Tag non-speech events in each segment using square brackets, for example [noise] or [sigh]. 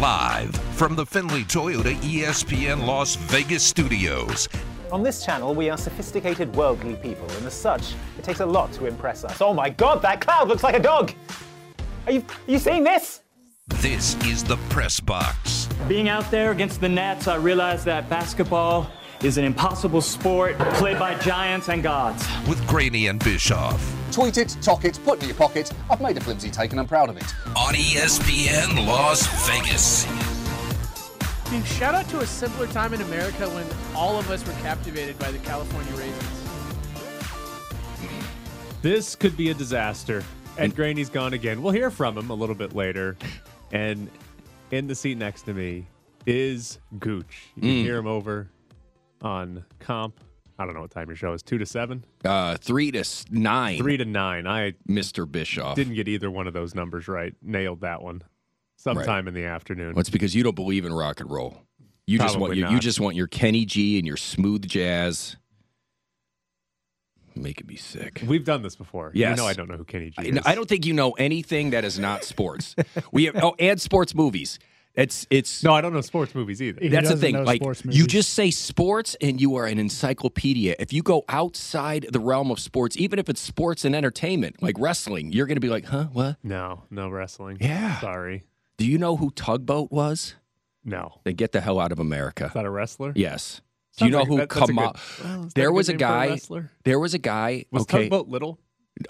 Live from the Findlay Toyota ESPN Las Vegas studios. On this channel, we are sophisticated, worldly people, and as such, it takes a lot to impress us. Oh my god, that cloud looks like a dog! Are you, are you seeing this? This is the Press Box. Being out there against the Nets, I realized that basketball is an impossible sport played by giants and gods. With Graney and Bischoff. Tweet it, talk it, put it in your pocket. I've made a flimsy take and I'm proud of it. On ESPN Las Vegas. Dude, shout out to a simpler time in America when all of us were captivated by the California raisins. This could be a disaster. Ed Graney's gone again. We'll hear from him a little bit later. And in the seat next to me is Gooch. You can mm. hear him over on comp. I don't know what time your show is. Two to seven? Uh, three to nine, Three to nine. I Mr. Bischoff. didn't get either one of those numbers right. Nailed that one. Sometime in the afternoon. Well, it's because you don't believe in rock and roll. You just want Probably your, you just want your Kenny G and your smooth jazz. Making me sick. We've done this before. Yes. You know I don't know who Kenny G I, is. I don't think you know anything that is not sports. [laughs] we have oh, and sports movies. It's it's No, I don't know sports movies either. He that's the thing. Like sports you just say sports and you are an encyclopedia. If you go outside the realm of sports, even if it's sports and entertainment, like wrestling, you're going to be like, "Huh? What? No, no wrestling. Yeah. Sorry. Do you know who Tugboat was?" No. Then get the hell out of America. Is that a wrestler? Yes. Do you know like- who that- that's a come good- out? Well, There was a name for guy. wrestler? There was a guy. Was okay. Tugboat little?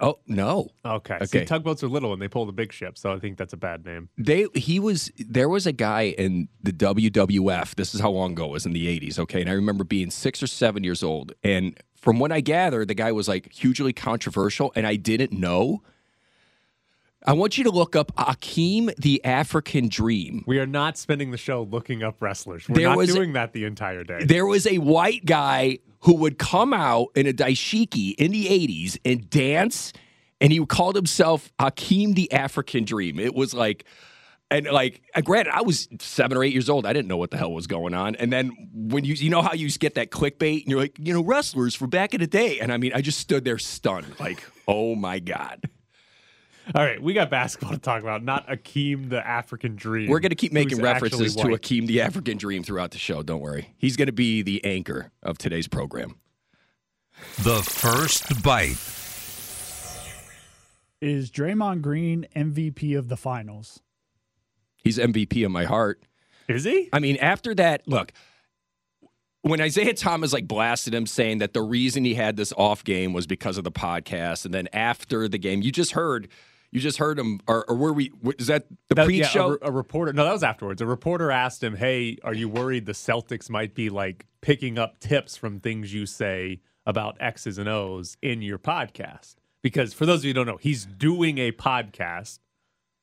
Oh no. Okay. Okay. See, tugboats are little and they pull the big ship, so I think that's a bad name. They he was there was a guy in the WWF. This is how long ago it was in the 80s, okay? And I remember being 6 or 7 years old and from what I gather, the guy was like hugely controversial and I didn't know. I want you to look up Akeem the African Dream. We are not spending the show looking up wrestlers. We're There not was- doing that the entire day. There was a white guy who would come out in a dashiki in the 80s and dance, and he called himself Akeem the African Dream. It was like, and like, granted, I was seven or eight years old. I didn't know what the hell was going on. And then when you, you know how you get that clickbait and you're like, you know, wrestlers from back in the day. And I mean, I just stood there stunned, like, oh my God. All right, we got basketball [laughs] to talk about, not Akeem the African Dream. We're going to keep making references to actually white. Akeem the African Dream throughout the show. Don't worry. He's going to be the anchor of today's program. The first bite. Is Draymond Green MVP of the finals? He's MVP of my heart. Is he? I mean, after that, look, when Isaiah Thomas like blasted him saying that the reason he had this off game was because of the podcast, and then after the game, you just heard, you just heard him, or, or were we? Is that the That- pre-show? a, a reporter. No, that was afterwards. A reporter asked him, "Hey, are you worried the Celtics might be like picking up tips from things you say about X's and O's in your podcast?" Because for those of you who don't know, he's doing a podcast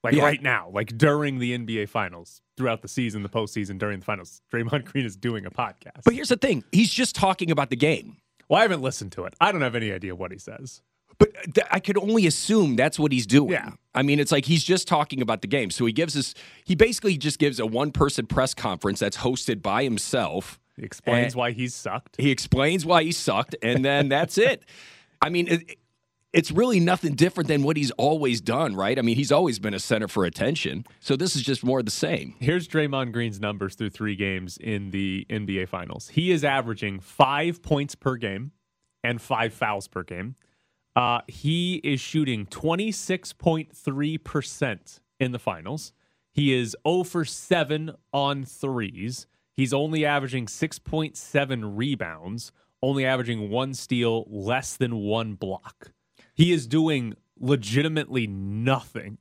like Yeah. right now, like during the NBA Finals, throughout the season, the postseason, during the finals. Draymond Green is doing a podcast. but here's the thing: he's just talking about the game. well, I haven't listened to it. I don't have any idea what he says. But th- I could only assume that's what he's doing. Yeah. I mean, it's like he's just talking about the game. So he gives us, he basically just gives a one person press conference that's hosted by himself. He explains why he's sucked. He explains why he sucked, and then that's [laughs] it. I mean, it, it's really nothing different than what he's always done, right? I mean, he's always been a center for attention. So this is just more of the same. Here's Draymond Green's numbers through three games in the NBA Finals. He is averaging five points per game and five fouls per game. Uh, he is shooting 26.3% in the finals. He is 0 for 7 on threes. He's only averaging 6.7 rebounds, only averaging one steal, less than one block. He is doing legitimately nothing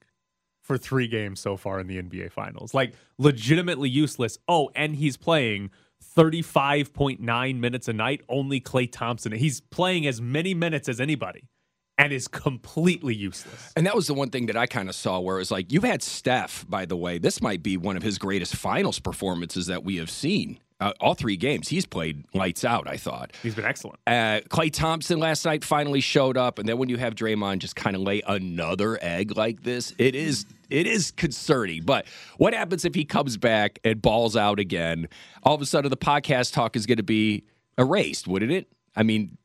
for three games so far in the NBA Finals. Like, legitimately useless. Oh, and he's playing 35.9 minutes a night, only Klay Thompson. He's playing as many minutes as anybody and is completely useless. And that was the one thing that I kind of saw where it was like, you've had Steph, by the way. This might be one of his greatest finals performances that we have seen. Uh, all three games, he's played lights out, I thought. He's been excellent. Uh, Klay Thompson last night finally showed up, and then when you have Draymond just kind of lay another egg like this, it is it is concerning. But what happens if he comes back and balls out again? All of a sudden, the podcast talk is going to be erased, wouldn't it? I mean,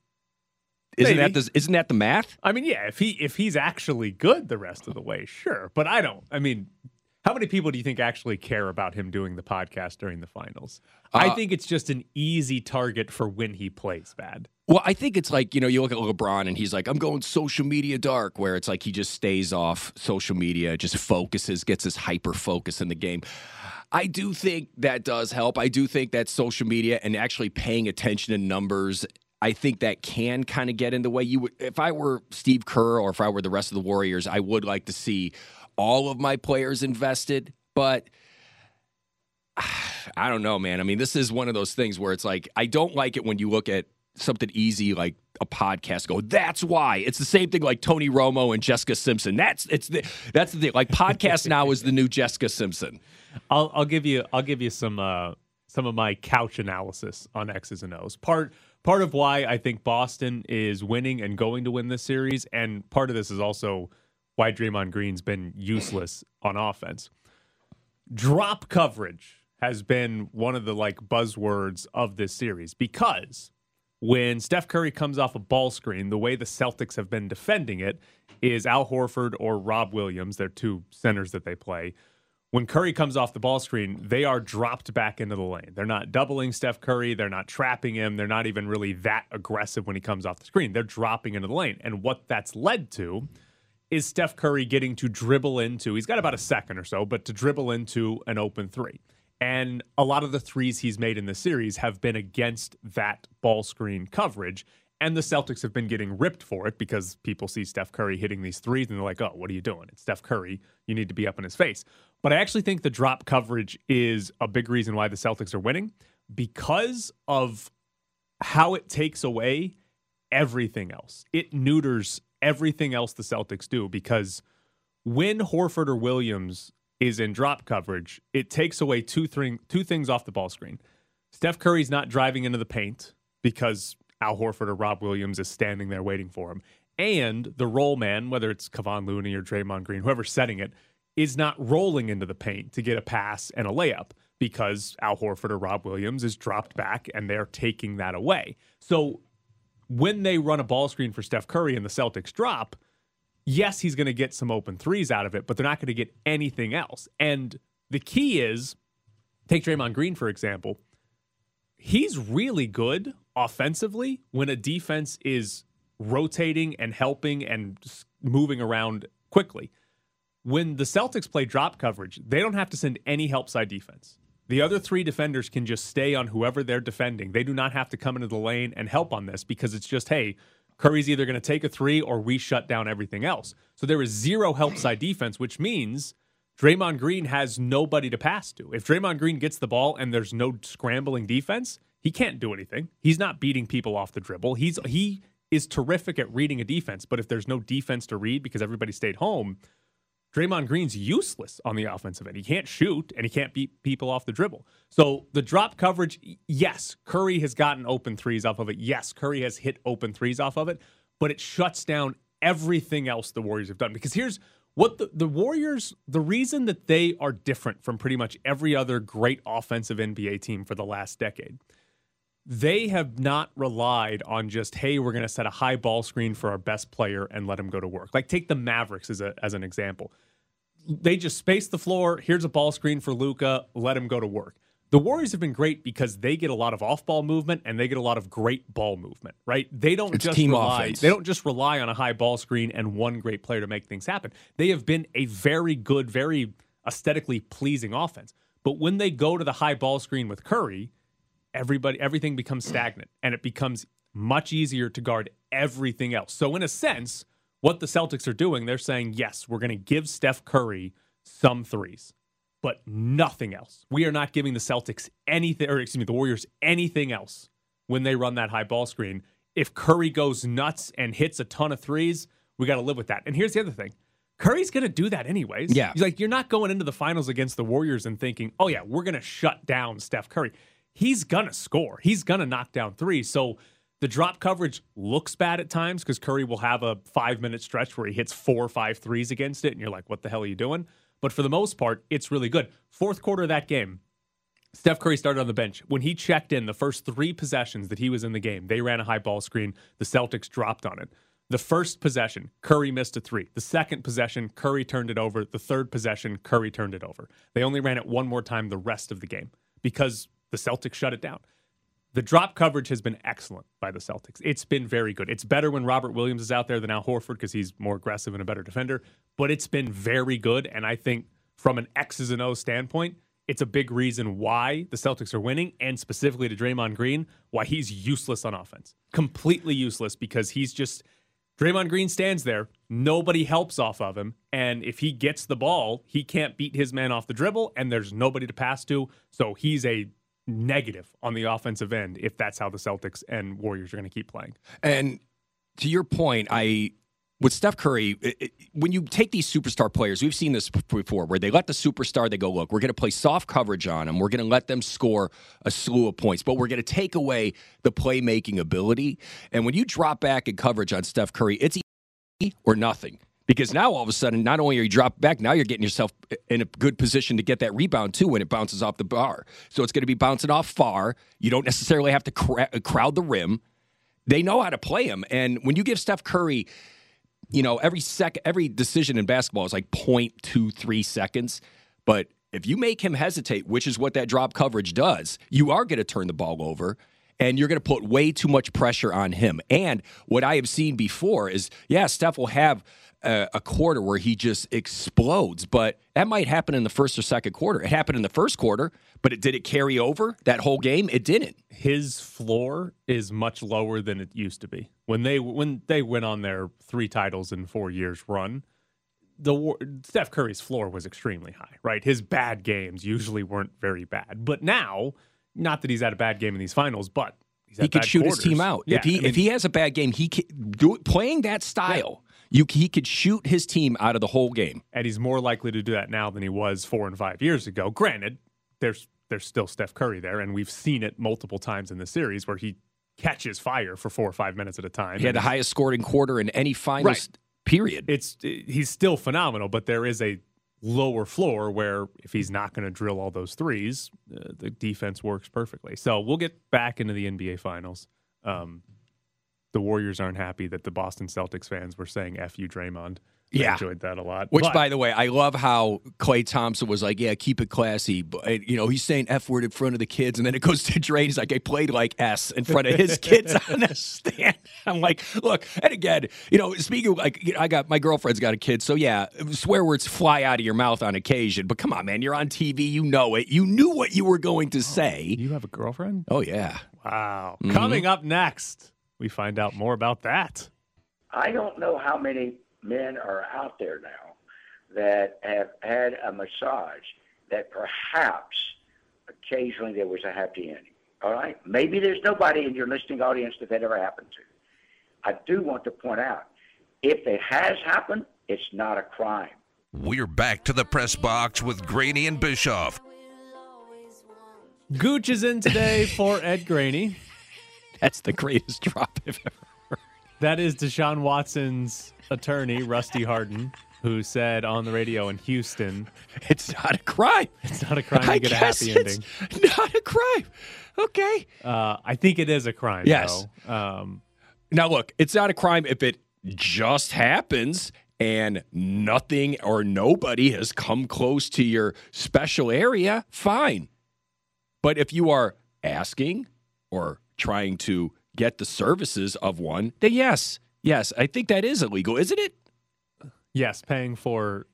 isn't Maybe. that the, isn't that the math? I mean, yeah, if he if he's actually good the rest of the way, sure. But I don't. I mean, How many people do you think actually care about him doing the podcast during the finals? I Uh, think it's just an easy target for when he plays bad. Well, I think it's like, you know, you look at LeBron and he's like, I'm going social media dark, where it's like he just stays off social media, just focuses, gets his hyper focus in the game. I do think that does help. I do think that social media and actually paying attention to numbers, I think that can kind of get in the way. You would, if I were Steve Kerr or if I were the rest of the Warriors, I would like to see all of my players invested, but [sighs] I don't know, man. I mean, this is one of those things where it's like I don't like it when you look at something easy like a podcast. Go, that's why. It's the same thing like Tony Romo and Jessica Simpson. That's it's the that's the thing. Like podcast now is the new Jessica Simpson. I'll I'll give you I'll give you some uh some of my couch analysis on X's and O's. Part part of why I think Boston is winning and going to win this series, and part of this is also why Draymond Green's been useless on offense. Drop coverage has been one of the like buzzwords of this series because when Steph Curry comes off a ball screen, the way the Celtics have been defending it is Al Horford or Rob Williams, they're two centers that they play. When Curry comes off the ball screen, they are dropped back into the lane. They're not doubling Steph Curry. They're not trapping him. They're not even really that aggressive when he comes off the screen. They're dropping into the lane. And what that's led to is Steph Curry getting to dribble into, he's got about a second or so, but to dribble into an open three. And a lot of the threes he's made in the series have been against that ball screen coverage. And the Celtics have been getting ripped for it because people see Steph Curry hitting these threes and they're like, oh, what are you doing? It's Steph Curry. You need to be up in his face. But I actually think the drop coverage is a big reason why the Celtics are winning because of how it takes away everything else. It neuters everything else the Celtics do because when Horford or Williams is in drop coverage, it takes away two, thing, two things off the ball screen. Steph Curry's not driving into the paint because Al Horford or Rob Williams is standing there waiting for him. And the role man, whether it's Kevon Looney or Draymond Green, whoever's setting it, is not rolling into the paint to get a pass and a layup because Al Horford or Rob Williams is dropped back and they're taking that away. So when they run a ball screen for Steph Curry and the Celtics drop, yes, he's going to get some open threes out of it, but they're not going to get anything else. And the key is take Draymond Green, for example. He's really good offensively when a defense is rotating and helping and moving around quickly. When the Celtics play drop coverage, they don't have to send any help side defense. The other three defenders can just stay on whoever they're defending. They do not have to come into the lane and help on this because it's just, hey, Curry's either going to take a three or we shut down everything else. So there is zero help side defense, which means Draymond Green has nobody to pass to. If Draymond Green gets the ball and there's no scrambling defense, he can't do anything. He's not beating people off the dribble. He's he is terrific at reading a defense, but if there's no defense to read because everybody stayed home, Draymond Green's useless on the offensive end. He can't shoot and he can't beat people off the dribble. So the drop coverage, yes, Curry has gotten open threes off of it. Yes, Curry has hit open threes off of it, but it shuts down everything else the Warriors have done. Because here's what the, the Warriors, the reason that they are different from pretty much every other great offensive NBA team for the last decade they have not relied on just hey we're going to set a high ball screen for our best player and let him go to work. Like take the mavericks as, a, as an example. They just space the floor. Here's a ball screen for Luka let him go to work. The warriors have been great because they get a lot of off-ball movement and they get a lot of great ball movement right? They don't It's just team rely offense. they don't just rely on a high ball screen and one great player to make things happen. They have been a very good very aesthetically pleasing offense. But when they go to the high ball screen with curry everybody everything becomes stagnant and it becomes much easier to guard everything else. So in a sense, what the Celtics are doing, they're saying, "Yes, we're going to give Steph Curry some threes, but nothing else. We are not giving the Celtics anything or excuse me, the Warriors anything else when they run that high ball screen. If Curry goes nuts and hits a ton of threes, we got to live with that." And here's the other thing. Curry's going to do that anyways. Yeah. He's like, you're not going into the finals against the Warriors and thinking, oh, yeah, we're going to shut down Steph Curry. He's to score. He's to knock down three. So the drop coverage looks bad at times because Curry will have a five minute stretch where he hits four or five threes against it. And you're like, what the hell are you doing? But for the most part, it's really good. Fourth quarter of that game, Steph Curry started on the bench. When he checked in the first three possessions that he was in the game, they ran a high ball screen. The Celtics dropped on it. The first possession, Curry missed a three. The second possession, Curry turned it over. The third possession, Curry turned it over. They only ran it one more time the rest of the game because the Celtics shut it down. The drop coverage has been excellent by the Celtics. It's been very good. It's better when Robert Williams is out there than Al Horford because he's more aggressive and a better defender, but it's been very good. And I think from an X's and O's standpoint, it's a big reason why the Celtics are winning, and specifically to Draymond Green, why he's useless on offense. Completely useless because he's just Draymond Green stands there. Nobody helps off of him. And if he gets the ball, he can't beat his man off the dribble, and there's nobody to pass to. So he's a negative on the offensive end if that's how the Celtics and Warriors are going to keep playing. And to your point, I with Steph Curry, it, it, when you take these superstar players, we've seen this before, where they let the superstar, they go, look, we're going to play soft coverage on them. We're going to let them score a slew of points, but we're going to take away the playmaking ability. And when you drop back in coverage on Steph Curry, it's or nothing. Because now all of a sudden, not only are you dropped back, now you're getting yourself in a good position to get that rebound too when it bounces off the bar. So it's going to be bouncing off far. You don't necessarily have to crowd the rim. They know how to play him. And when you give Steph Curry you know, every second, every decision in basketball is like 0.23 seconds. But if you make him hesitate, which is what that drop coverage does, you are going to turn the ball over and you're going to put way too much pressure on him. And what I have seen before is, yeah, Steph will have a, a, quarter where he just explodes, but that might happen in the first or second quarter. It happened in the first quarter, but it did it carry over that whole game? It didn't. His floor is much lower than it used to be. When they when they went on their three titles in four years run, the Steph Curry's floor was extremely high. Right, his bad games usually weren't very bad, but now, not that he's had a bad game in these finals, but he could shoot quarters. his team out. Yeah, if he I mean, if he has a bad game, he can do it, playing that style. You, he could shoot his team out of the whole game. And he's more likely to do that now than he was four and five years ago. Granted, there's there's still Steph Curry there, and we've seen it multiple times in the series where he catches fire for four or five minutes at a time. He had the highest scoring quarter in any finals right. period. It's he's still phenomenal, but there is a lower floor where if he's not going to drill all those threes, uh, the defense works perfectly. So we'll get back into the NBA finals. Um, the Warriors aren't happy that the Boston Celtics fans were saying "F you, Draymond." Yeah, I enjoyed that a lot. Which, but, by the way, I love how Klay Thompson was like, "Yeah, keep it classy." But you know, he's saying "f word" in front of the kids, and then it goes to Dre. He's like, "I played like S in front of his kids on the stand." I'm like, "Look," and again, you know, speaking of, like, you know, I got my girlfriend's got a kid, so yeah, swear words fly out of your mouth on occasion. But come on, man, you're on TV, you know it. You knew what you were going to say. You have a girlfriend? Oh yeah. Wow. Mm-hmm. Coming up next we find out more about that. I don't know how many men are out there now that have had a massage that perhaps occasionally there was a happy ending. All right? Maybe there's nobody in your listening audience that that ever happened to. I do want to point out if it has happened, it's not a crime. We're back to the press box with Graney and Bischoff. Gooch is in today for Ed Graney. That's the greatest [laughs] drop I've ever heard. That is Deshaun Watson's attorney, Rusty Hardin, who said on the radio in Houston, "It's not a crime. It's not a crime I to get a happy ending. Not a crime. Okay. Uh, I think it is a crime. Yes. Um, now look, it's not a crime if it just happens and nothing or nobody has come close to your special area. Fine. But if you are asking or trying to get the services of one, then yes, yes, I think that is illegal, isn't it? Yes, paying for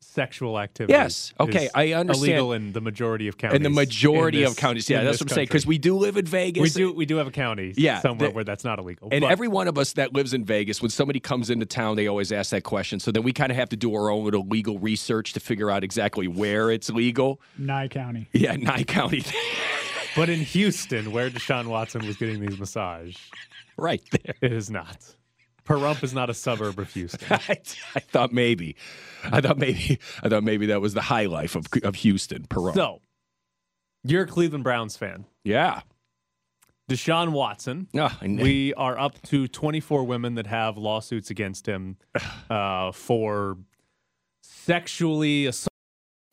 sexual activity. Yes. Okay, I understand. Illegal in the majority of counties. In the majority this, of counties, yeah, that's what I'm country. saying. Because we do live in Vegas. We do. We do have a county. Yeah, somewhere the, where that's not illegal. And but. every one of us that lives in Vegas, when somebody comes into town, they always ask that question. So then we kind of have to do our own little legal research to figure out exactly where it's legal. Nye County. Yeah, Nye County. [laughs] But in Houston, where Deshaun Watson was getting these massage, right there, it is not. Pahrump is not a suburb of Houston. [laughs] I, I, thought maybe, I thought maybe, I thought maybe that was the high life of of Houston. Pahrump. So, you're a Cleveland Browns fan. Yeah. Deshaun Watson. Oh, we are up to 24 women that have lawsuits against him [sighs] uh, for sexually assault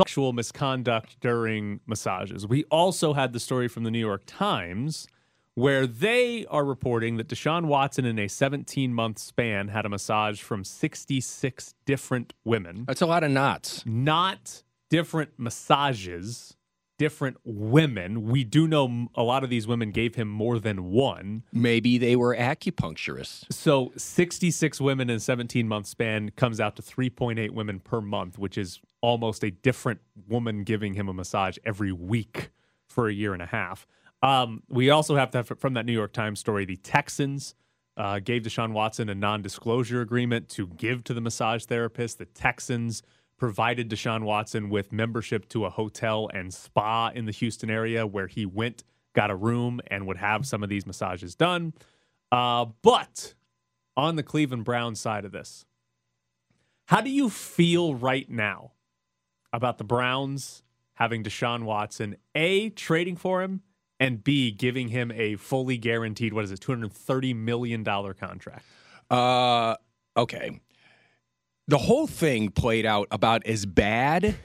sexual misconduct during massages. We also had the story from the New York Times where they are reporting that Deshaun Watson, in a 17 month span, had a massage from 66 different women. That's a lot of knots. Not different massages, different women. We do know a lot of these women gave him more than one. Maybe they were acupuncturists. So 66 women in a 17 month span comes out to 3.8 women per month, which is almost a different woman giving him a massage every week for a year and a half. Um, we also have to have from that New York Times story the Texans uh, gave Deshaun Watson a non disclosure agreement to give to the massage therapist. The Texans provided Deshaun Watson with membership to a hotel and spa in the Houston area where he went, got a room, and would have some of these massages done. Uh, but on the Cleveland Browns side of this, how do you feel right now about the Browns having Deshaun Watson, A, trading for him, and B, giving him a fully guaranteed, what is it, $230 million contract? Uh, okay. The whole thing played out about as bad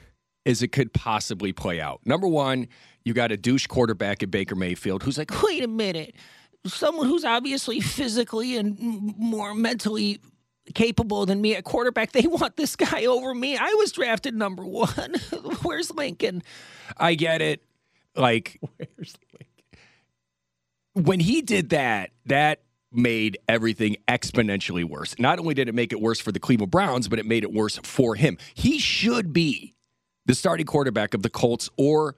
as it could possibly play out. Number one, you got a douche quarterback at Baker Mayfield who's like, wait a minute, someone who's obviously physically and more mentally capable than me at quarterback. They want this guy over me. I was drafted number one. [laughs] Where's Lincoln? I get it. Like, [laughs] Where's when he did that, that made everything exponentially worse. Not only did it make it worse for the Cleveland Browns, but it made it worse for him. He should be the starting quarterback of the Colts or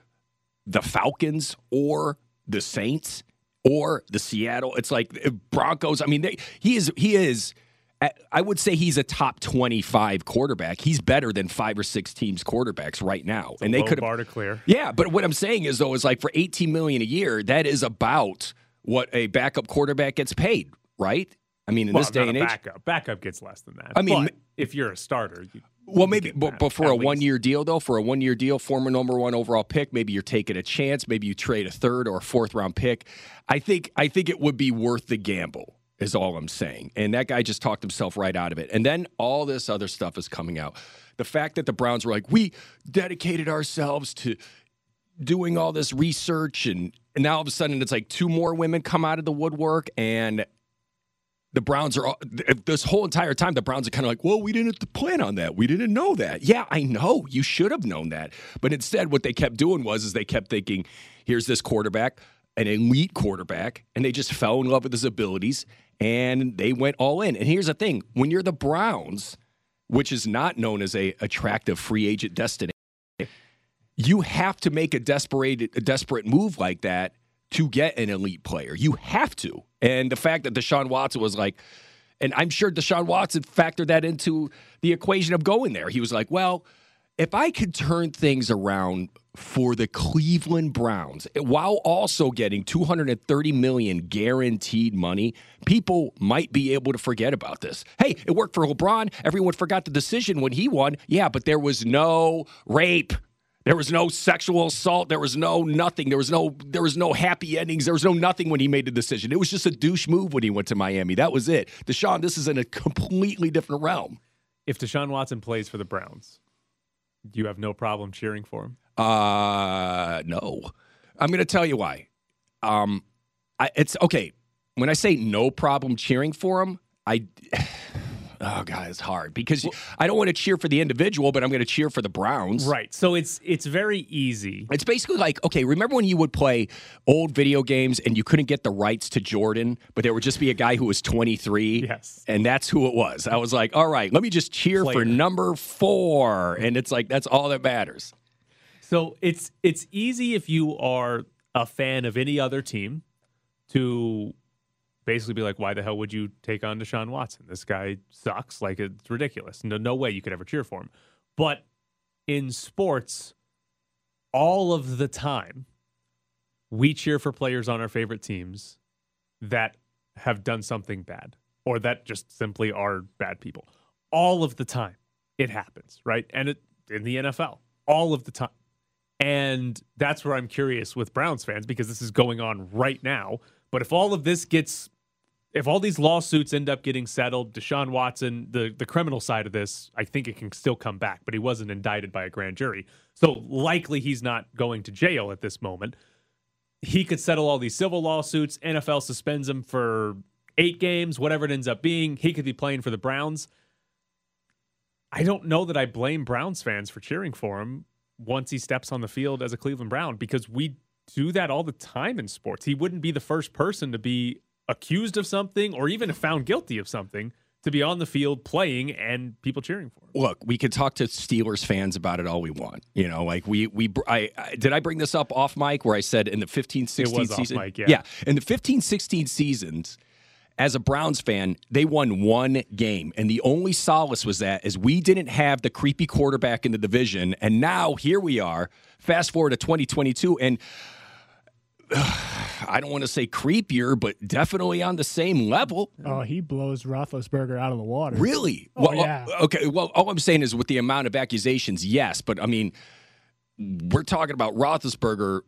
the Falcons or the Saints or the Seattle. It's like uh, Broncos. I mean, they, he is he is I would say he's a top 25 quarterback. He's better than five or six teams quarterbacks right now. and they could bar to clear. Yeah, but what I'm saying is though is like for 18 million a year, that is about what a backup quarterback gets paid, right? I mean, in Well, this day and age. backup. Backup gets less than that. I mean, But if you're a starter, you, Well, you maybe, but, but for a one year deal, though, for a one year deal, former number one overall pick, maybe you're taking a chance. Maybe you trade a third or a fourth round pick. I think I think it would be worth the gamble. Is all I'm saying. And that guy just talked himself right out of it. And then all this other stuff is coming out. The fact that the Browns were like, we dedicated ourselves to doing all this research, and, and now all of a sudden it's like two more women come out of the woodwork, and the Browns are this whole entire time. The Browns are kind of like, well, we didn't plan on that. We didn't know that. Yeah, I know. You should have known that. But instead, what they kept doing was, is they kept thinking, here's this quarterback, an elite quarterback, and they just fell in love with his abilities and they went all in. And here's the thing: when you're the Browns, which is not known as a attractive free agent destination, you have to make a desperate a desperate move like that to get an elite player. You have to. And the fact that Deshaun Watson was like, and I'm sure Deshaun Watson factored that into the equation of going there. He was like, well, if I could turn things around for the Cleveland Browns while also getting 230 million guaranteed money, people might be able to forget about this. Hey, it worked for LeBron. Everyone forgot the decision when he won. Yeah, but there was no rape. There was no sexual assault. There was no nothing. There was no there was no happy endings. There was no nothing when he made the decision. It was just a douche move when he went to Miami. That was it. Deshaun, this is in a completely different realm. If Deshaun Watson plays for the Browns, do you have no problem cheering for him? Uh, no. I'm going to tell you why. Um, I, it's okay. When I say no problem cheering for him, I. Oh God, it's hard because I don't want to cheer for the individual, but I'm going to cheer for the Browns. Right. So it's it's very easy. It's basically like, okay, remember when you would play old video games and you couldn't get the rights to Jordan, but there would just be a guy who was 23? Yes. And that's who it was. I was like, all right, let me just cheer for number four. And it's like, that's all that matters. So it's it's easy if you are a fan of any other team to basically be like, why the hell would you take on Deshaun Watson? This guy sucks. Like it's ridiculous. No, no way you could ever cheer for him. But in sports, all of the time, we cheer for players on our favorite teams that have done something bad or that just simply are bad people. All of the time, it happens, right? And it in the NFL, all of the time. And that's where I'm curious with Browns fans because this is going on right now. But if all of this gets, if all these lawsuits end up getting settled, Deshaun Watson, the, the criminal side of this, I think it can still come back, but he wasn't indicted by a grand jury. So likely he's not going to jail at this moment. he could settle all these civil lawsuits. NFL suspends him for eight games, whatever it ends up being. He could be playing for the Browns. I don't know that I blame Browns fans for cheering for him once he steps on the field as a Cleveland Brown because we do that all the time in sports. He wouldn't be the first person to be accused of something or even found guilty of something to be on the field playing and people cheering for him. Look, we could talk to Steelers fans about it all we want. You know, like we we I, I did I bring this up off mic where I said in the 15 16 was off season mic, yeah. yeah, in the 15 16 seasons as a Browns fan, they won one game, and the only solace was that is we didn't have the creepy quarterback in the division, and now here we are. Fast forward to 2022, and [sighs] I don't want to say creepier, but definitely on the same level. Oh, he blows Roethlisberger out of the water. Really? Oh, well, yeah. Uh, okay. Well, all I'm saying is with the amount of accusations, yes. But I mean, we're talking about Roethlisberger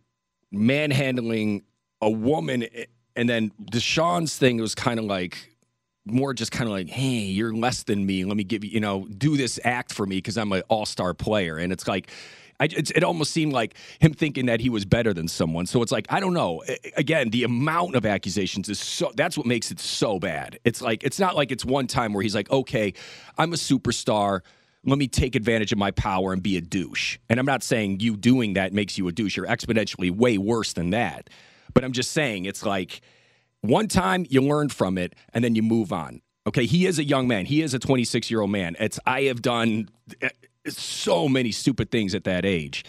manhandling a woman, and then Deshaun's thing was kind of like more just kind of like, hey, you're less than me. Let me give you, you know, do this act for me because I'm an all star player. And it's like, I, it almost seemed like him thinking that he was better than someone. So it's like, I don't know. Again, the amount of accusations is so, that's what makes it so bad. It's like, it's not like it's one time where he's like, okay, I'm a superstar. Let me take advantage of my power and be a douche. And I'm not saying you doing that makes you a douche. You're exponentially way worse than that. But I'm just saying it's like one time you learn from it and then you move on. Okay, he is a young man. He is a 26 year old man. It's I have done so many stupid things at that age,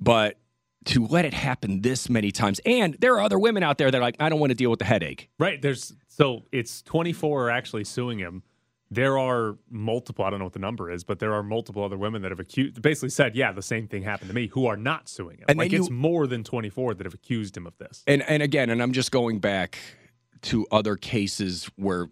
but to let it happen this many times, and there are other women out there that are like, I don't want to deal with the headache. Right. There's so it's 24 are actually suing him. There are multiple, I don't know what the number is, but there are multiple other women that have accused, basically said, yeah, the same thing happened to me, who are not suing him. And like it's you- more than 24 that have accused him of this. And and again, and I'm just going back to other cases where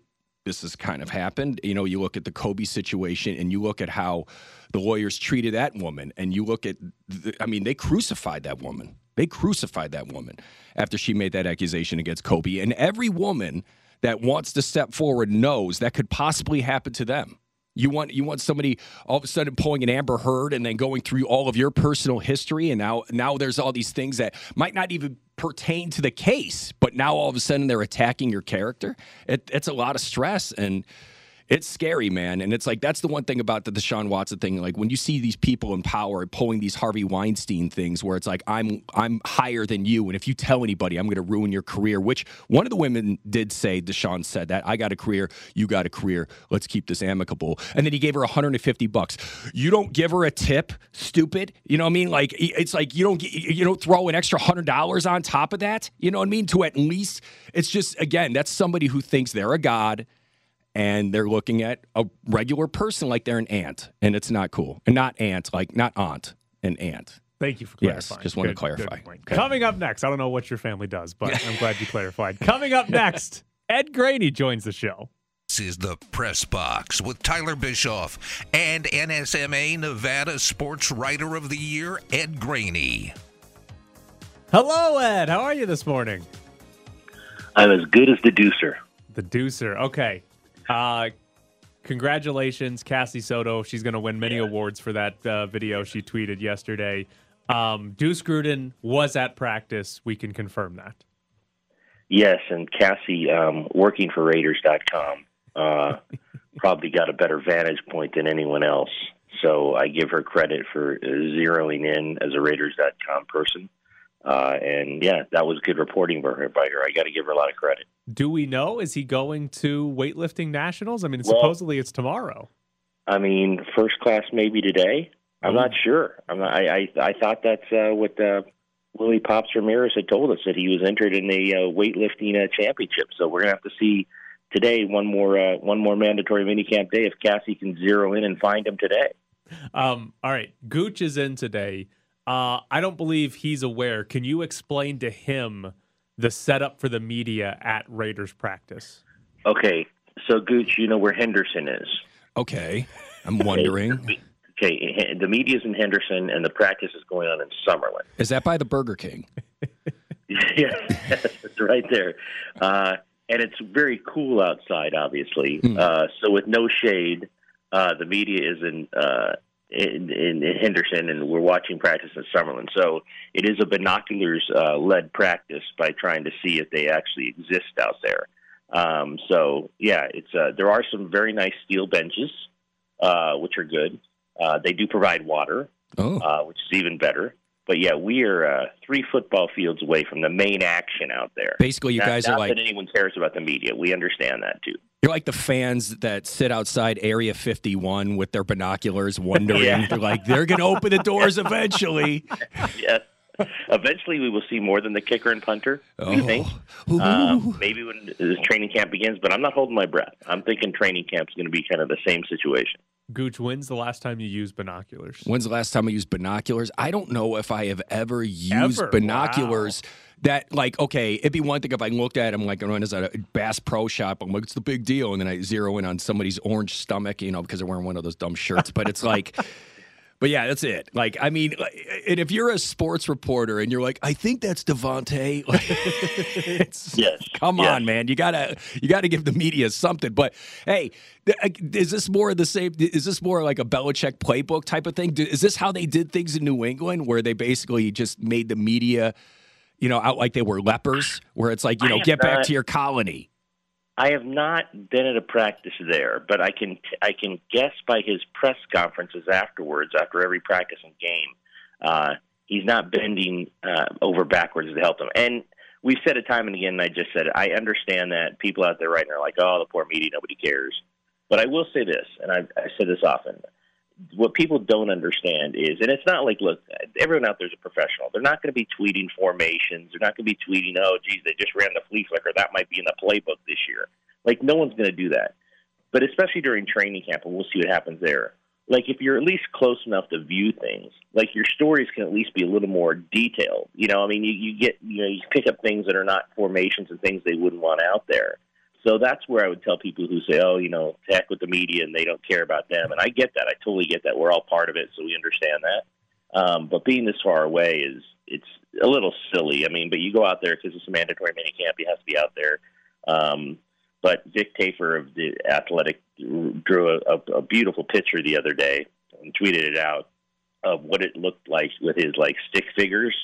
this has kind of happened. You know, you look at the Kobe situation and you look at how the lawyers treated that woman and you look at the, I mean, they crucified that woman. They crucified that woman after she made that accusation against Kobe. And every woman that wants to step forward knows that could possibly happen to them. You want you want somebody all of a sudden pulling an Amber Heard and then going through all of your personal history, and now now there's all these things that might not even pertain to the case, now all of a sudden they're attacking your character. It, it's a lot of stress and. It's scary, man. And it's like that's the one thing about the Deshaun Watson thing. Like when you see these people in power pulling these Harvey Weinstein things where it's like I'm I'm higher than you, and if you tell anybody, I'm gonna ruin your career. Which one of the women did say, Deshaun said that. I got a career, you got a career. Let's keep this amicable. And then he gave her 150 bucks. You don't give her a tip, stupid. You know what I mean? Like it's like you don't you don't throw an extra hundred dollars on top of that. You know what I mean? To at least it's just again, that's somebody who thinks they're a god and they're looking at a regular person like they're an ant, and it's not cool. And not ant, like not aunt, an ant. Thank you for clarifying. Yes, clarifying. just wanted to clarify. Okay. Coming up next, I don't know what your family does, but I'm glad you clarified. Coming up next, Ed Graney joins the show. This is the Press Box with Tyler Bischoff and NSMA Nevada Sports Writer of the Year, Ed Graney. Hello, Ed. How are you this morning? I'm as good as the deucer. The Deucer. Okay. Uh, congratulations, Cassie Soto. She's going to win many awards for that uh, video she tweeted yesterday. Um, Deuce Gruden was at practice. We can confirm that. Yes, and Cassie, um, working for Raiders.com, uh, [laughs] probably got a better vantage point than anyone else. So I give her credit for uh, zeroing in as a Raiders.com person. Uh, and yeah, that was good reporting by her. By her, I got to give her a lot of credit. Do we know? Is he going to weightlifting nationals? I mean, Well- supposedly it's tomorrow. I mean, first class maybe today. I'm not sure. I'm not, I, I I thought that's uh, what uh, Willie Pops Ramirez had told us that he was entered in the uh, weightlifting uh, championship. So we're gonna have to see today one more uh, one more mandatory minicamp day if Cassie can zero in and find him today. Um, all right, Gooch is in today. Uh, I don't believe he's aware. Can you explain to him the setup for the media at Raiders practice? Okay, so Gooch, you know where Henderson is. Okay, I'm wondering. Okay, the media's in Henderson, and the practice is going on in Summerlin. Is that by the Burger King? [laughs] yeah, it's right there. Uh, and it's very cool outside, obviously. Hmm. Uh, so with no shade, uh, the media is in uh, in, in, in Henderson, and we're watching practice in Summerlin. So it is a binoculars uh, led practice by trying to see if they actually exist out there. Um, so yeah, it's uh, there are some very nice steel benches, uh, which are good. Uh, they do provide water, Oh. uh, which is even better. But yeah, we are uh, three football fields away from the main action out there. Basically, you Not- guys are not like that anyone cares about the media. We understand that too. you're like the fans that sit outside Area 51 with their binoculars, wondering. [laughs] Yeah. They're like, they're going to open the doors eventually. [laughs] yes. Eventually, we will see more than the kicker and punter. We Oh. think um, maybe when this training camp begins, but I'm not holding my breath. I'm thinking training camp is going to be kind of the same situation. Gooch, when's the last time you used binoculars? When's the last time I used binoculars? I don't know if I have ever used Ever? binoculars. That like okay, it'd be one thing if I looked at them like when I was at a Bass Pro Shop. I'm like, it's the big deal, and then I zero in on somebody's orange stomach, you know, because they're wearing one of those dumb shirts. But it's like, but yeah, that's it. Like, I mean, and if you're a sports reporter and you're like, I think that's Davante, [laughs] [laughs] Yes. come Yes. on, man, you gotta you gotta give the media something. But hey, uh, is this more of the same? Is this more like a Belichick playbook type of thing? Is this how they did things in New England, where they basically just made the media, you know, out like they were lepers, where it's like, you know, get back not- to your colony. I have not been at a practice there, but I can I can guess by his press conferences afterwards, after every practice and game, uh, he's not bending uh, over backwards to help them. And we've said it time and again, and I just said it. I understand that people out there right now are like, "Oh, the poor media, nobody cares." But I will say this, and I, I say this often: what people don't understand is, and it's not like, look, everyone out there's a professional. They're not going to be tweeting formations. They're not going to be tweeting, oh, geez, they just ran the flea flicker. That might be in the playbook this year. Like, no one's going to do that. But especially during training camp, and we'll see what happens there. Like, if you're at least close enough to view things, like your stories can at least be a little more detailed. You know, I mean, you, you get, you know, you pick up things that are not formations and things they wouldn't want out there. So that's where I would tell people who say, "Oh, you know, heck with the media and they don't care about them." And I get that. I totally get that. We're all part of it, so we understand that. Um, but being this far away is it's a little silly. I mean, but you go out there because it's a mandatory mini camp. You have to be out there. Um, but Vic Tafur of the Athletic drew a, a, a beautiful picture the other day and tweeted it out of what it looked like with his like stick figures.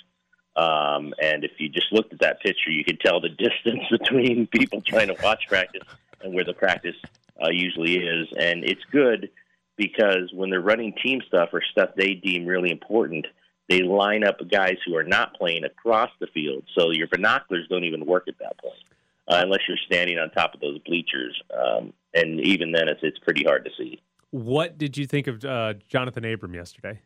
Um, and if you just looked at that picture, you could tell the [laughs] distance between people trying to watch practice and where the practice uh, usually is. And it's good because when they're running team stuff or stuff they deem really important, they line up guys who are not playing across the field. So your binoculars don't even work at that point uh, unless you're standing on top of those bleachers. Um, and even then, it's, it's pretty hard to see. What did you think of uh, Johnathan Abram yesterday?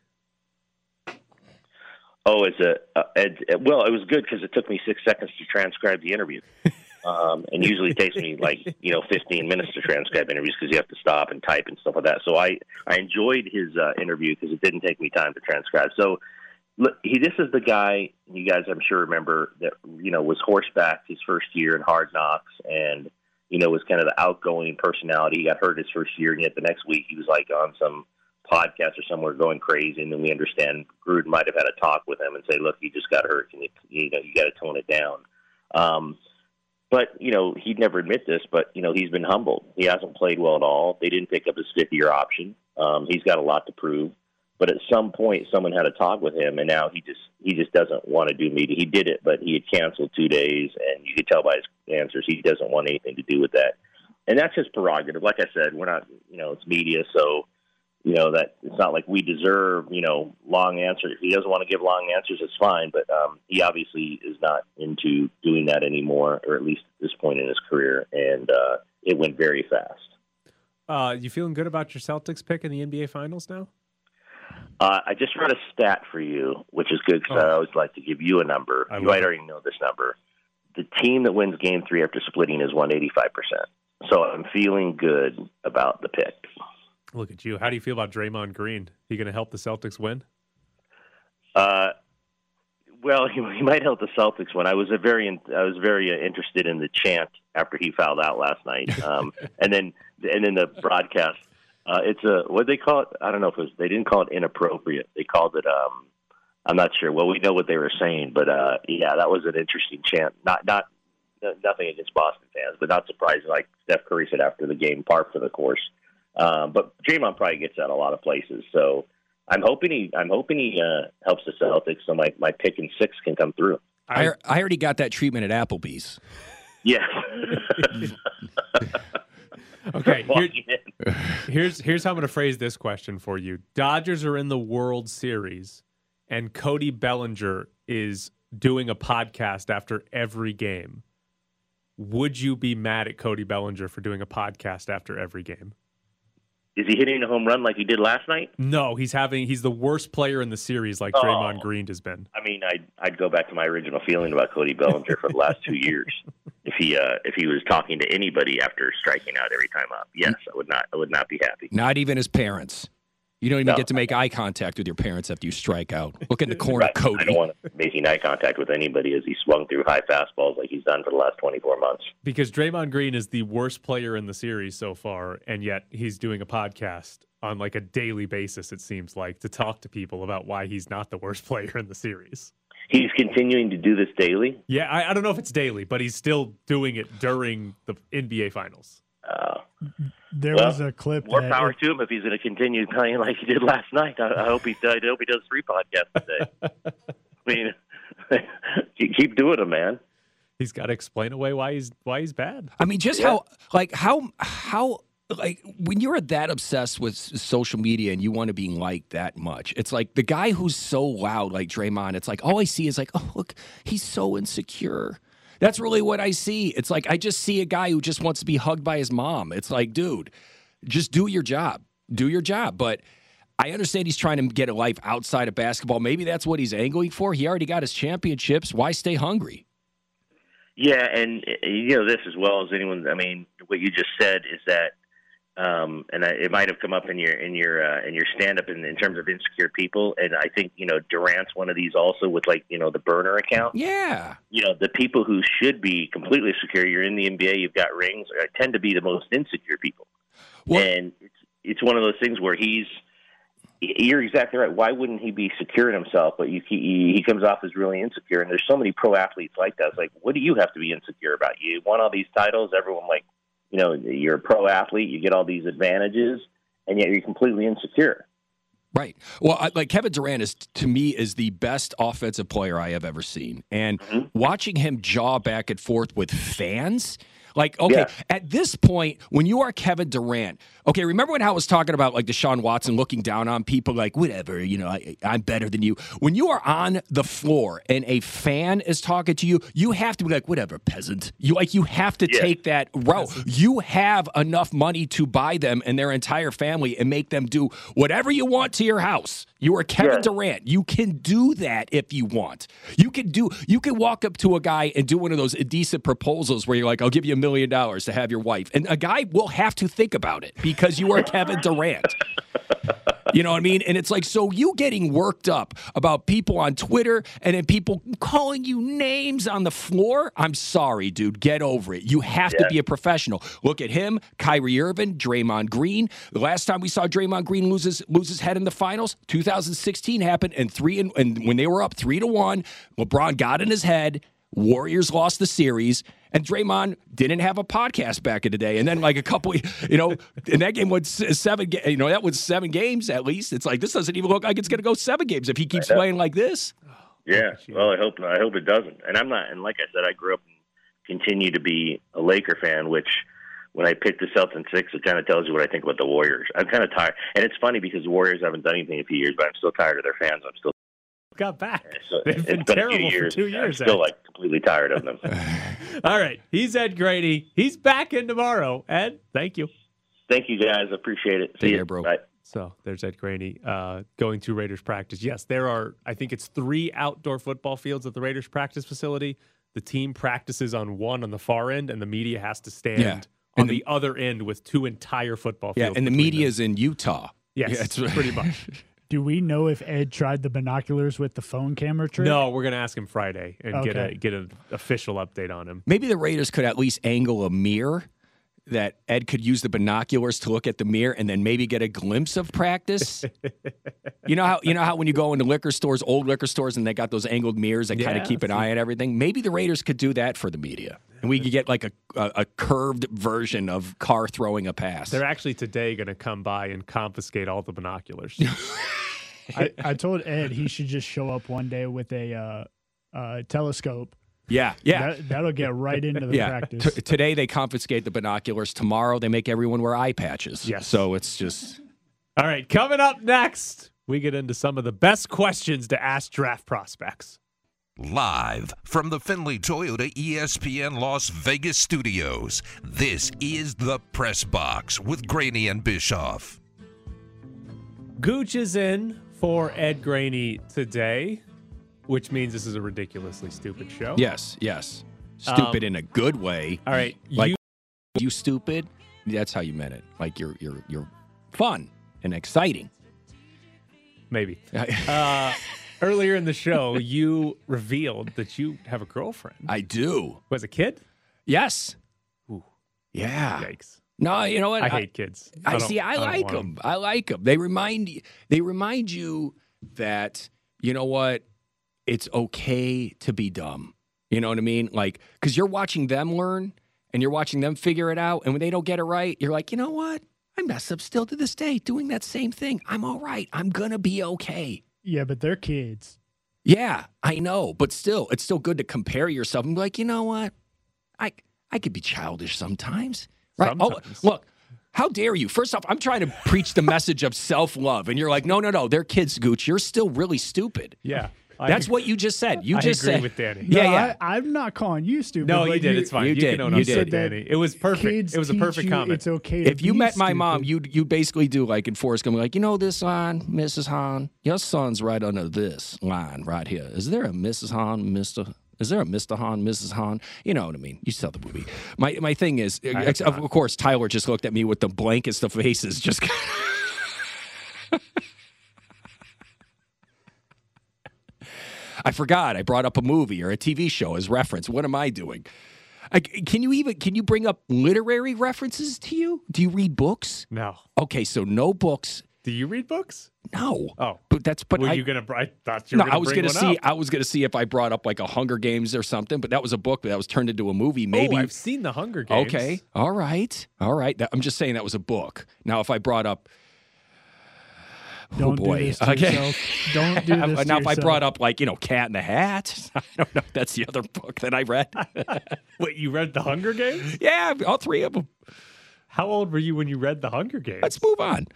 Oh, it's a it, it- well. It was good because it took me six seconds to transcribe the interview, um, and usually it takes me like you know fifteen minutes to transcribe interviews because you have to stop and type and stuff like that. So I I enjoyed his uh, interview because it didn't take me time to transcribe. So look, he this is the guy you guys I'm sure remember that you know was horseback his first year in Hard Knocks and you know was kind of the outgoing personality. He got hurt his first year, and yet the next week he was like on some podcast or somewhere going crazy, and then we understand Gruden might have had a talk with him and say, "Look, he just got hurt. Can you, you know, you got to tone it down." Um, but you know, he'd never admit this, but you know, he's been humbled. He hasn't played well at all. They didn't pick up his fifth-year option. Um, he's got a lot to prove. But at some point, someone had a talk with him, and now he just he just doesn't want to do media. He did it, but he had canceled two days, and you could tell by his answers he doesn't want anything to do with that. And that's his prerogative. Like I said, we're not, you know, it's media, so you know that it's not like we deserve you know long answers if he doesn't want to give long answers it's fine. But um he obviously is not into doing that anymore or at least at this point in his career. And uh it went very fast. Uh, you feeling good about your Celtics pick in the NBA Finals now? uh i just read a stat for you which is good because i always like to give you a number. I you might it. already know this number. The team that wins game three after splitting is 185 percent. So i'm feeling good about the pick Look at you. How do you feel about Draymond Green? He going to help the Celtics win? Uh, well, [laughs] he, he might help the Celtics win. I was a very, I was very uh, interested in the chant after he fouled out last night, um, [laughs] and then and then the broadcast. Uh, it's a what they call it. I don't know if it was. They didn't call it inappropriate. They called it. Um, I'm not sure. Well, we know what they were saying, but uh, yeah, that was an interesting chant. Not not nothing against Boston fans, but not surprising. Like Steph Curry said after the game, par for the course. Um, but Draymond probably gets that a lot of places. So I'm hoping he I'm hoping he uh, helps the Celtics, so my my pick in six can come through. I, I already got that treatment at Applebee's. Yeah. [laughs] [laughs] Okay, here- here's here's how I'm going to phrase this question for you. Dodgers are in the World Series, and Cody Bellinger is doing a podcast after every game. Would you be mad at Cody Bellinger for doing a podcast after every game? Is he hitting a home run like he did last night? No, he's having he's the worst player in the series, like Oh. Draymond Green has been. I mean, I'd I'd go back to my original feeling about Cody Bellinger for the last two years. [laughs] If he uh, if he was talking to anybody after striking out every time up, yes, I would not I would not be happy. Not even his parents. You don't even No. get to make eye contact with your parents after you strike out. Look in the [laughs] corner, Right. Cody. I don't want making eye contact with anybody as he swung through high fastballs like he's done for the last 24 months. Because Draymond Green is the worst player in the series so far, and yet he's doing a podcast on like a daily basis, it seems like, to talk to people about why he's not the worst [laughs] player in the series. He's continuing to do this daily. Yeah, I, I don't know if it's daily, but he's still doing it during the NBA finals. Uh, There well, was a clip more that power to him if he's going to continue playing like he did last night. I, I hope he I hope he does three podcasts today. [laughs] I mean, [laughs] keep doing them, man. He's got to explain away why he's why he's bad. I mean, just how like how how like when you're that obsessed with social media and you want to be liked that much, it's like the guy who's so loud like Draymond. It's like all I see is like, oh look, he's so insecure. That's really what I see. It's like I just see a guy who just wants to be hugged by his mom. It's like, dude, just do your job. Do your job. But I understand he's trying to get a life outside of basketball. Maybe that's what he's angling for. He already got his championships. Why stay hungry? Yeah, and you know this as well as anyone. I mean, what you just said is that, um, and I, it might have come up in your in your uh, in your stand up in, in terms of insecure people. And I think you know Durant's one of these also with like you know the burner account. Yeah. You know the people who should be completely secure. You're in the NBA. You've got rings. uh, Tend to be the most insecure people. And it's it's one of those things where he's. You're exactly right. Why wouldn't he be secure in himself? But you, he, he comes off as really insecure. And there's so many pro athletes like that. It's like, what do you have to be insecure about? You won all these titles. Everyone like, you know, you're a pro athlete. You get all these advantages, and yet you're completely insecure. Right. Well, I, like Kevin Durant is to me is the best offensive player I have ever seen, and mm-hmm. watching him jaw back and forth with fans. Like, okay, Yeah. at this point, when you are Kevin Durant, okay, remember when I was talking about like Deshaun Watson looking down on people, like, whatever, you know, I, I'm better than you. When you are on the floor and a fan is talking to you, you have to be like, whatever, peasant. You like, you have to Yeah. take that route. You have enough money to buy them and their entire family and make them do whatever you want to your house. You are Kevin Yeah. Durant. You can do that if you want. You can do. You can walk up to a guy and do one of those indecent proposals where you're like, "I'll give you a million dollars to have your wife," and a guy will have to think about it because you are Kevin Durant. [laughs] You know what I mean? And it's like, so you getting worked up about people on Twitter and then people calling you names on the floor? I'm sorry, dude. Get over it. You have to be a professional. Look at him, Kyrie Irving, Draymond Green. The last time we saw Draymond Green lose his, lose his head in the finals, 2016 happened, and three and, and when they were up three to one, LeBron got in his head. Warriors lost the series, and Draymond didn't have a podcast back in the day. And then, like a couple, you know, and that game was seven. You know, that was seven games at least. It's like this doesn't even look like it's going to go seven games if he keeps playing like this. Yeah. Oh, well, I hope I hope it doesn't. And I'm not. And like I said, I grew up and continue to be a Laker fan, which. When I picked the Celtics six, it kind of tells you what I think about the Warriors. I'm kind of tired, and it's funny because the Warriors haven't done anything in a few years, but I'm still tired of their fans. I'm still Got back. so They've been been terrible years. for two years. I'm years. still Ed. like completely tired of them. [laughs] All right, he's Ed Graney. He's back in tomorrow. Ed, thank you. Thank you guys. Appreciate it. See Take you, care, bro. Bye. So there's Ed Graney uh, going to Raiders practice. Yes, there are, I think it's three outdoor football fields at the Raiders practice facility. The team practices on one on the far end, and the media has to stand Yeah. on the, the- other end with two entire football fields. Yeah, and the between media them. is in Utah. Yes, Yeah, it's- pretty [laughs] much. Do we know if Ed tried the binoculars with the phone camera trick? No, we're gonna ask him Friday and get a get an official update on him. Maybe the Raiders could at least angle a mirror that Ed could use the binoculars to look at the mirror and then maybe get a glimpse of practice. [laughs] you know how you know how when you go into liquor stores, old liquor stores, and they got those angled mirrors that kind of keep an eye on everything. Maybe the Raiders could do that for the media, and we could get like a a, a curved version of Carr throwing a pass. They're actually today going to come by and confiscate all the binoculars. [laughs] I, I told Ed he should just show up one day with a uh, uh, telescope. Yeah, yeah. That, that'll get right into the yeah. practice. T- today they confiscate the binoculars. Tomorrow they make everyone wear eye patches. Yes. So it's just All right, coming up next, we get into some of the best questions to ask draft prospects. Live from the Findlay Toyota ESPN Las Vegas studios, this is the Press Box with Graney and Bischoff. Gooch is in for Ed Graney today, which means this is a ridiculously stupid show. yes, yes. Stupid Um, in a good way. All right, Like you you stupid. That's how you meant it. Like you're you're you're fun and exciting. maybe. [laughs] Uh, earlier in the show, you revealed that you have a girlfriend. I do. Was a kid? Yes. Ooh. Yeah. Yikes! No, you know what? I hate kids. I, don't- see. I, don't like want 'em. them. I like them. They remind you. They remind you that you know what? It's okay to be dumb. You know what I mean? Like because you're watching them learn and you're watching them figure it out, and when they don't get it right, you're like, you know what? I mess up still to this day doing that same thing. I'm all right. I'm gonna be okay. yeah, but they're kids. Yeah, I know, but still, it's still good to compare yourself and be like, you know what? I I could be childish sometimes, right? Oh, sometimes. Oh, look, how dare you? First off, I'm trying to preach the message of self love, and you're like, no, no, no, they're kids, Gooch. You're still really stupid. Yeah, That's agree. what you just said. You I just agree said with Danny. Yeah, No, yeah. I, I'm not calling you stupid. No, you did. It's fine. you You, did. can own You did. it, Danny. It was perfect. Kids It was a teach perfect you comment. It's okay. To if you be met my mom, stupid. you you basically do like in Forrest Gump, like you know this line, Mrs. Hahn. Your son's right under this line right here. Is there a Mrs. Hahn, Mister? Is there a Mr. Hahn, Mrs. Hahn? You know what I mean. You saw the movie. My my thing is, ex- of course, Tyler just looked at me with the blankest of faces, just. [laughs] I forgot. I brought up a movie or a TV show as reference. What am I doing? I, can you even can you bring up literary references to you? Do you read books? No. Okay, so no books. Do you read books? No. Oh. But that's but Were I, you gonna? I thought you no, gonna I was gonna see. up. I was gonna see if I brought up like a Hunger Games or something. But that was a book that was turned into a movie. Oh, maybe. Oh, I've seen the Hunger Games. okay. All right. All right. That- I'm just saying that was a book. Now, if I brought up. Don't oh boy. do this to [laughs] okay. yourself. Don't do [laughs] this. now, to if I brought up like you know Cat in the Hat, [laughs] I don't know. if That's the other book that I read. Wait, you read the Hunger Games? yeah, all three of them. How old were you when you read the Hunger Games? Let's move on.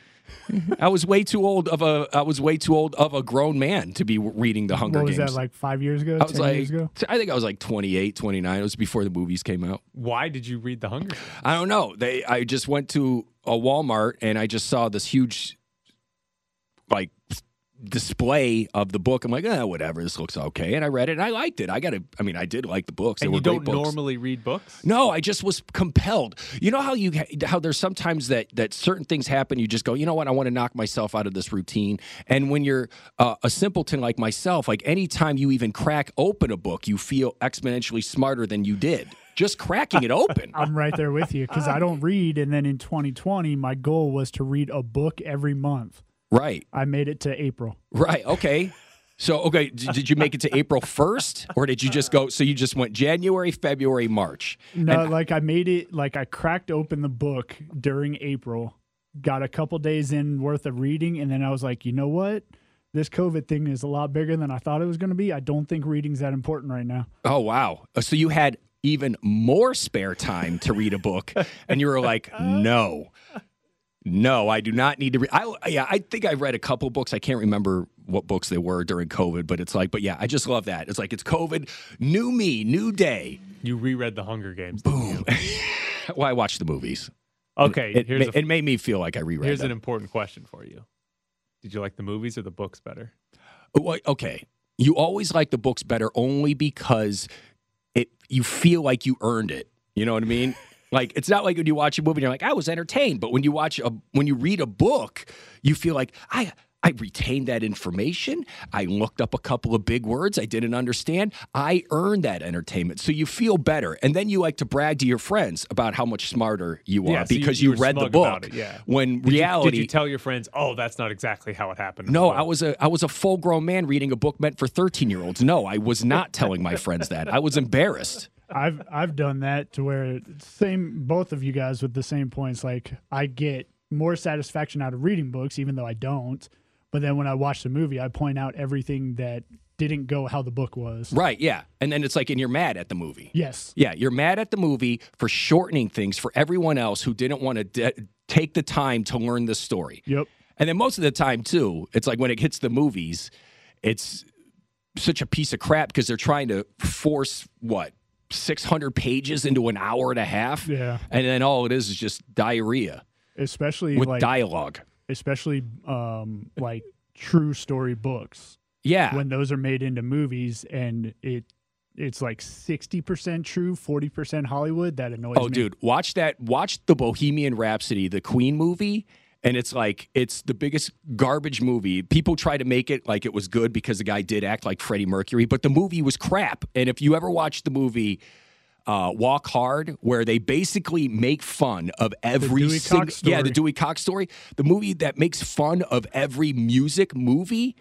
I was way too old of a. I was way too old of a grown man to be reading the Hunger Games. what was Games. that like five years ago? I was ten like, years ago. I think I was like 28, 29. It was before the movies came out. Why did you read the Hunger Games? I don't know. They. I just went to a Walmart and I just saw this huge, like, display of the book. I'm like, eh, whatever. This looks okay, and I read it and I liked it. I got to. I mean, I did like the books. They And were you don't great books. normally read books? No, I just was compelled. You know how you how there's sometimes that that certain things happen. You just go, you know what? I want to knock myself out of this routine. And when you're uh, a simpleton like myself, like anytime you even crack open a book, you feel exponentially smarter than you did just cracking it open. I'm right there with you because I don't read. And then in 2020, my goal was to read a book every month. Right, I made it to April. right, okay. So, okay, d- did you make it to April 1st or did you just go? So you just went January, February, March. No, like I made it, like I cracked open the book during April, got a couple days in worth of reading, and then I was like, you know what? This COVID thing is a lot bigger than I thought it was going to be. I don't think reading's that important right now. Oh wow! Uh, so you had even more spare time to read a book, and you were like, [laughs] "No, no, I do not need to read." I yeah, I think I read a couple books. I can't remember what books they were during COVID, but it's like, but yeah, I just love that. It's like it's COVID, new me, new day. You reread the Hunger Games. Boom. [laughs] well, I watched the movies. Okay, It, here's ma- a, it made me feel like I reread. It. Here's them. an important question for you. Did you like the movies or the books better? Oh, well, okay. You always like the books better only because it you feel like you earned it. You know what I mean? Like it's not like when you watch a movie and you're like, I was entertained. But when you watch a when you read a book, you feel like I I retained that information. I looked up a couple of big words I didn't understand. I earned that entertainment. So you feel better. And then you like to brag to your friends about how much smarter you are Yeah, so you- because you you, read the book. it, yeah. When Did you- reality did you tell your friends, "Oh, that's not exactly how it happened"? no. I was a I was a full grown man reading a book meant for thirteen year olds. No, I was not [laughs] telling my friends that. I was embarrassed. I've I've done that to where same both of you guys with the same points. Like I get more satisfaction out of reading books, even though I don't. But then when I watch the movie, I point out everything that didn't go how the book was. Right, yeah. And then it's like, and you're mad at the movie. Yes. Yeah, you're mad at the movie for shortening things for everyone else who didn't want to de- take the time to learn the story. Yep. And then most of the time, too, it's like when it hits the movies, it's such a piece of crap because they're trying to force what 600 pages into an hour and a half. Yeah. And then all it is is just diarrhea Especially with like dialogue. especially um like true story books. Yeah. When those are made into movies and it it's like 60% true, 40% Hollywood, that annoys Oh, me. dude, watch that. Watch the Bohemian Rhapsody, the Queen movie, and it's like it's the biggest garbage movie. People try to make it like it was good because the guy did act like Freddie Mercury, but the movie was crap. And if you ever watch the movie uh, Walk Hard, where they basically make fun of every Dewey single Cox yeah the. Dewey Cox story, the movie that makes fun of every music movie.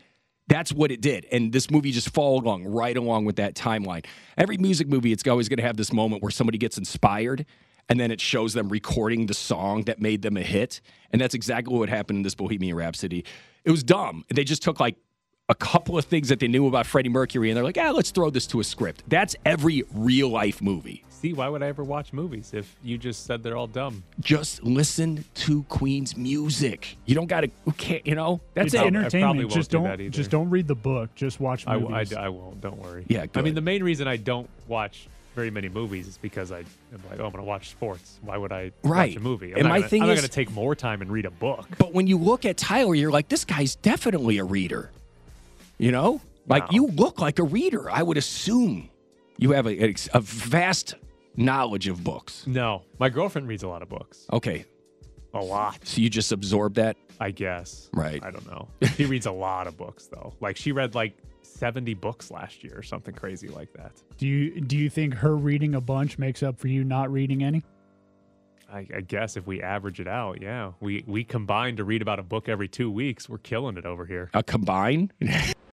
That's what it did. And this movie just followed along right along with that timeline. Every music movie, it's always going to have this moment where somebody gets inspired and then it shows them recording the song that made them a hit. And that's exactly what happened in this Bohemian Rhapsody. It was dumb. They just took like a couple of things that they knew about Freddie Mercury and they're like, ah, let's throw this to a script. That's every real life movie. See, why would I ever watch movies if you just said they're all dumb? Just listen to Queen's music. You don't got to, can't, you know, that's it's it. probably entertainment. won't Just do don't that either. just don't read the book. Just watch I, movies. I, I won't. Don't worry. Yeah, I mean, the main reason I don't watch very many movies is because I am like, oh, I'm going to watch sports. Why would I Right. watch a movie? I'm And not my gonna, thing I'm is- going to take more time and read a book. But when you look at Tyler, you're like, this guy's definitely a reader. You know, like No. you look like a reader. I would assume you have a, a vast knowledge of books. No, my girlfriend reads a lot of books. Okay, A lot, so you just absorb that. I guess. Right. I don't know. She reads a lot of books though. Like she read like 70 books last year or something crazy like that. do you do you think her reading a bunch makes up for you not reading any? I, I guess if we average it out, yeah, we we combine to read about a book every two weeks. We're killing it over here. A combine. [laughs]